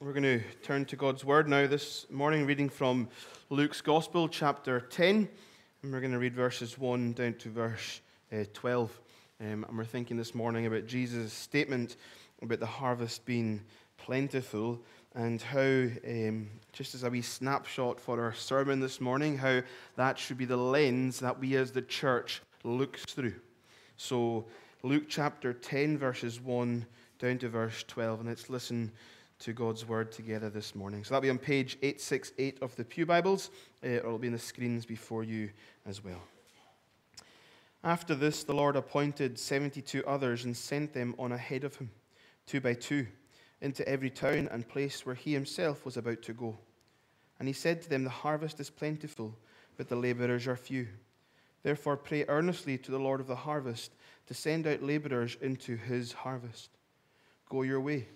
We're going to turn to God's Word now this morning, reading from Luke's Gospel, chapter 10. And we're going to read verses 1 down to verse uh, 12. Um, and we're thinking this morning about Jesus' statement about the harvest being plentiful and how, um, just as a wee snapshot for our sermon this morning, how that should be the lens that we as the church looks through. So, Luke chapter 10, verses 1 down to verse 12, and let's listen to God's word together this morning. So that'll be on page 868 of the Pew Bibles, uh, or it'll be in the screens before you as well. After this, the Lord appointed 72 others and sent them on ahead of him, two by two, into every town and place where he himself was about to go. And he said to them, The harvest is plentiful, but the laborers are few. Therefore, pray earnestly to the Lord of the harvest to send out laborers into his harvest. Go your way.